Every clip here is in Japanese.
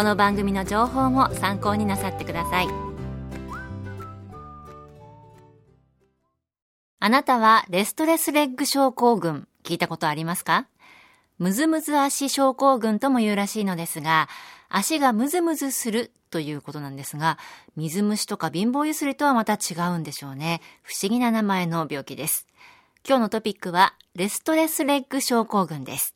この番組の情報も参考になさってくださいあなたはレストレスレッグ症候群聞いたことありますか？ムズムズ足症候群とも言うらしいのですが足がムズムズするということなんですが、水虫とか貧乏ゆすりとはまた違うんでしょうね。不思議な名前の病気です。今日のトピックは、レストレスレッグ症候群です。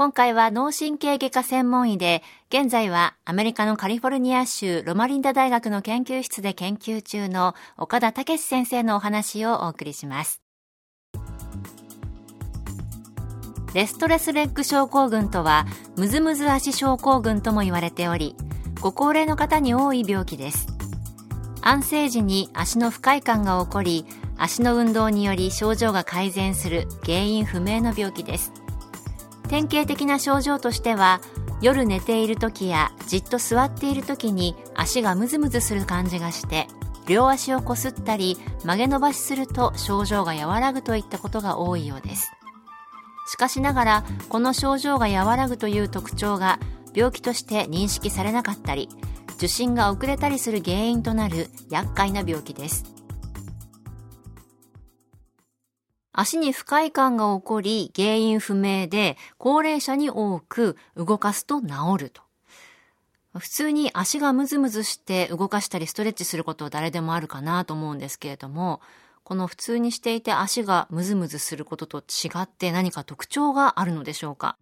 今回は脳神経外科専門医で、現在はアメリカのカリフォルニア州ロマリンダ大学の研究室で研究中の岡田武先生のお話をお送りします。レストレスレッグ症候群とは、ムズムズ足症候群とも言われており、ご高齢の方に多い病気です。安静時に足の不快感が起こり、足の運動により症状が改善する原因不明の病気です典型的な症状としては夜寝ている時やじっと座っている時に足がムズムズする感じがして両足をこすったり曲げ伸ばしすると症状が和らぐといったことが多いようです。しかしながらこの症状が和らぐという特徴が病気として認識されなかったり受診が遅れたりする原因となる厄介な病気です。足に不快感が起こり原因不明で高齢者に多く動かすと治ると。普通に足がムズムズして動かしたりストレッチすることは誰でもあるかなと思うんですけれども、この普通にしていて足がムズムズすることと違って何か特徴があるのでしょうか？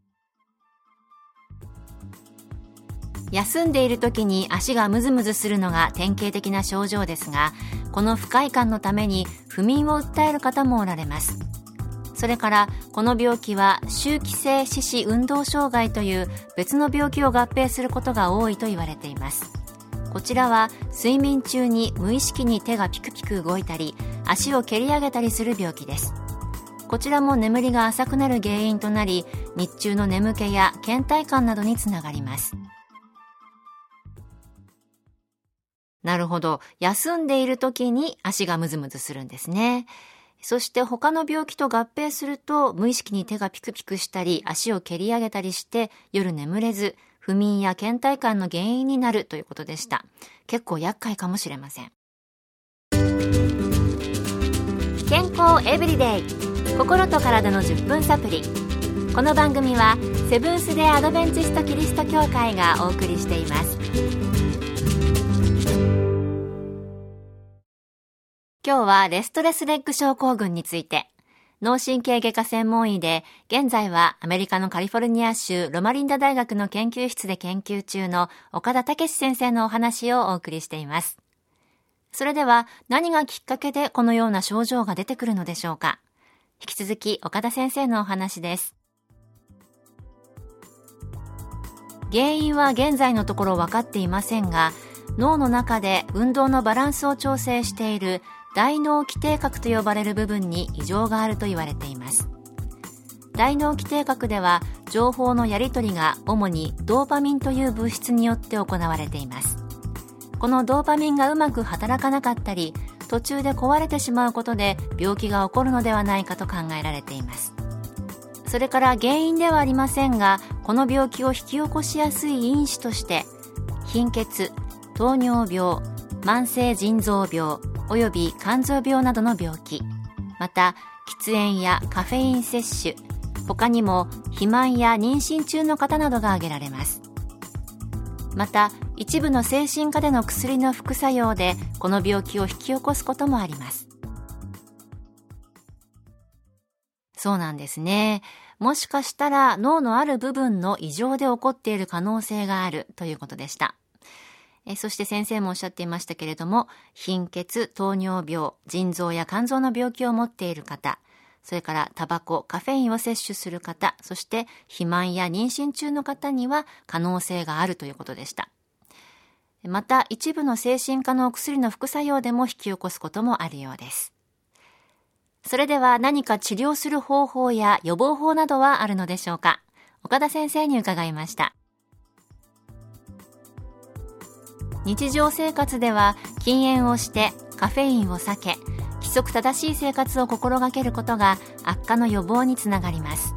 休んでいる時に足がムズムズするのが典型的な症状ですがこの不快感のために不眠を訴える方もおられます。それからこの病気は周期性四肢運動障害という別の病気を合併することが多いと言われています。こちらは睡眠中に無意識に手がピクピク動いたり足を蹴り上げたりする病気です。こちらも眠りが浅くなる原因となり日中の眠気や倦怠感などにつながります。なるほど。休んでいる時に足がムズムズするんですね。そして他の病気と合併すると無意識に手がピクピクしたり足を蹴り上げたりして夜眠れず不眠や倦怠感の原因になるということでした。結構厄介かもしれません。健康エブリデイ心と体の10分サプリこの番組はセブンス・デ・アドベンチスト・キリスト教会がお送りしています。今日はレストレスレッグ症候群について、脳神経外科専門医で、現在はアメリカのカリフォルニア州ロマリンダ大学の研究室で研究中の岡田武先生のお話をお送りしています。それでは何がきっかけでこのような症状が出てくるのでしょうか引き続き岡田先生のお話です。原因は現在のところ分かっていませんが、脳の中で運動のバランスを調整している大脳基底核と呼ばれる部分に異常があると言われています。大脳基底核では情報のやり取りが主にドーパミンという物質によって行われています。このドーパミンがうまく働かなかったり途中で壊れてしまうことで病気が起こるのではないかと考えられています。それから原因ではありませんがこの病気を引き起こしやすい因子として貧血糖尿病慢性腎臓病及び肝臓病などの病気。また喫煙やカフェイン摂取他にも肥満や妊娠中の方などが挙げられます。また一部の精神科での薬の副作用でこの病気を引き起こすこともあります。そうなんですね。もしかしたら脳のある部分の異常で起こっている可能性があるということでした。えそして先生もおっしゃっていましたけれども貧血糖尿病腎臓や肝臓の病気を持っている方それからタバコ、カフェインを摂取する方、そして肥満や妊娠中の方には可能性があるということでした。また一部の精神科のお薬の副作用でも引き起こすこともあるようです。それでは何か治療する方法や予防法などはあるのでしょうか？岡田先生に伺いました。日常生活では禁煙をしてカフェインを避け規則正しい生活を心がけることが悪化の予防につながります。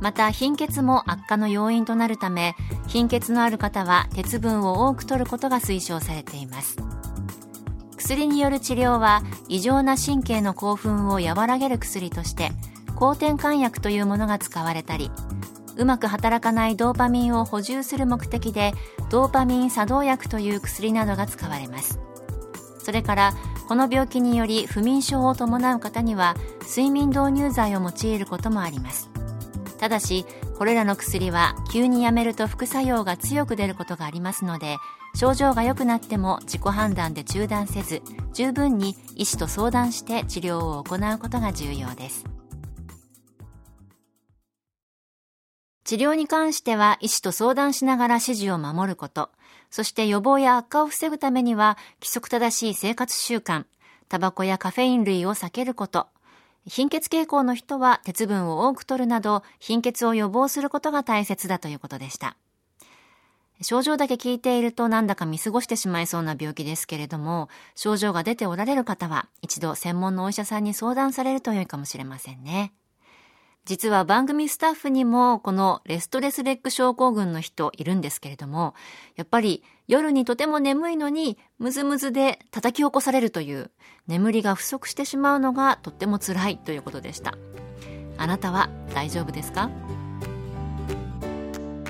また貧血も悪化の要因となるため貧血のある方は鉄分を多く摂ることが推奨されています。薬による治療は異常な神経の興奮を和らげる薬として抗転換薬というものが使われたりうまく働かないドーパミンを補充する目的でドーパミン作動薬という薬などが使われます。それからこの病気により不眠症を伴う方には睡眠導入剤を用いることもあります。ただしこれらの薬は急にやめると副作用が強く出ることがありますので症状が良くなっても自己判断で中断せず十分に医師と相談して治療を行うことが重要です。治療に関しては医師と相談しながら指示を守ることそして予防や悪化を防ぐためには規則正しい生活習慣タバコやカフェイン類を避けること貧血傾向の人は鉄分を多く摂るなど貧血を予防することが大切だということでした。症状だけ聞いているとなんだか見過ごしてしまいそうな病気ですけれども、症状が出ておられる方は一度専門のお医者さんに相談されると良いかもしれませんね。実は番組スタッフにもこのレストレスレッグ症候群の人いるんですけれども、やっぱり夜にとても眠いのにムズムズで叩き起こされるという眠りが不足してしまうのがとっても辛いということでした。あなたは大丈夫ですか？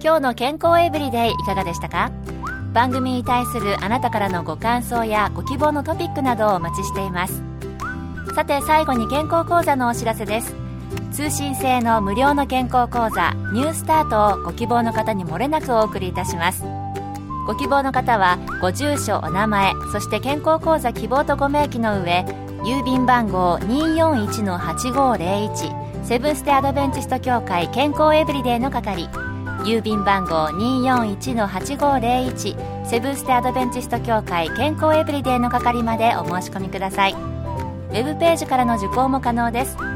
今日の健康エブリデイいかがでしたか？番組に対するあなたからのご感想やご希望のトピックなどをお待ちしています。さて最後に健康講座のお知らせです。通信制の無料の健康講座ニュースタートをご希望の方にもれなくお送りいたします。ご希望の方はご住所お名前そして健康講座希望とご明記の上郵便番号241-8501セブンステアドベンチスト協会健康エブリデイの係郵便番号241-8501セブンステアドベンチスト協会健康エブリデイの係までお申し込みください。ウェブページからの受講も可能です。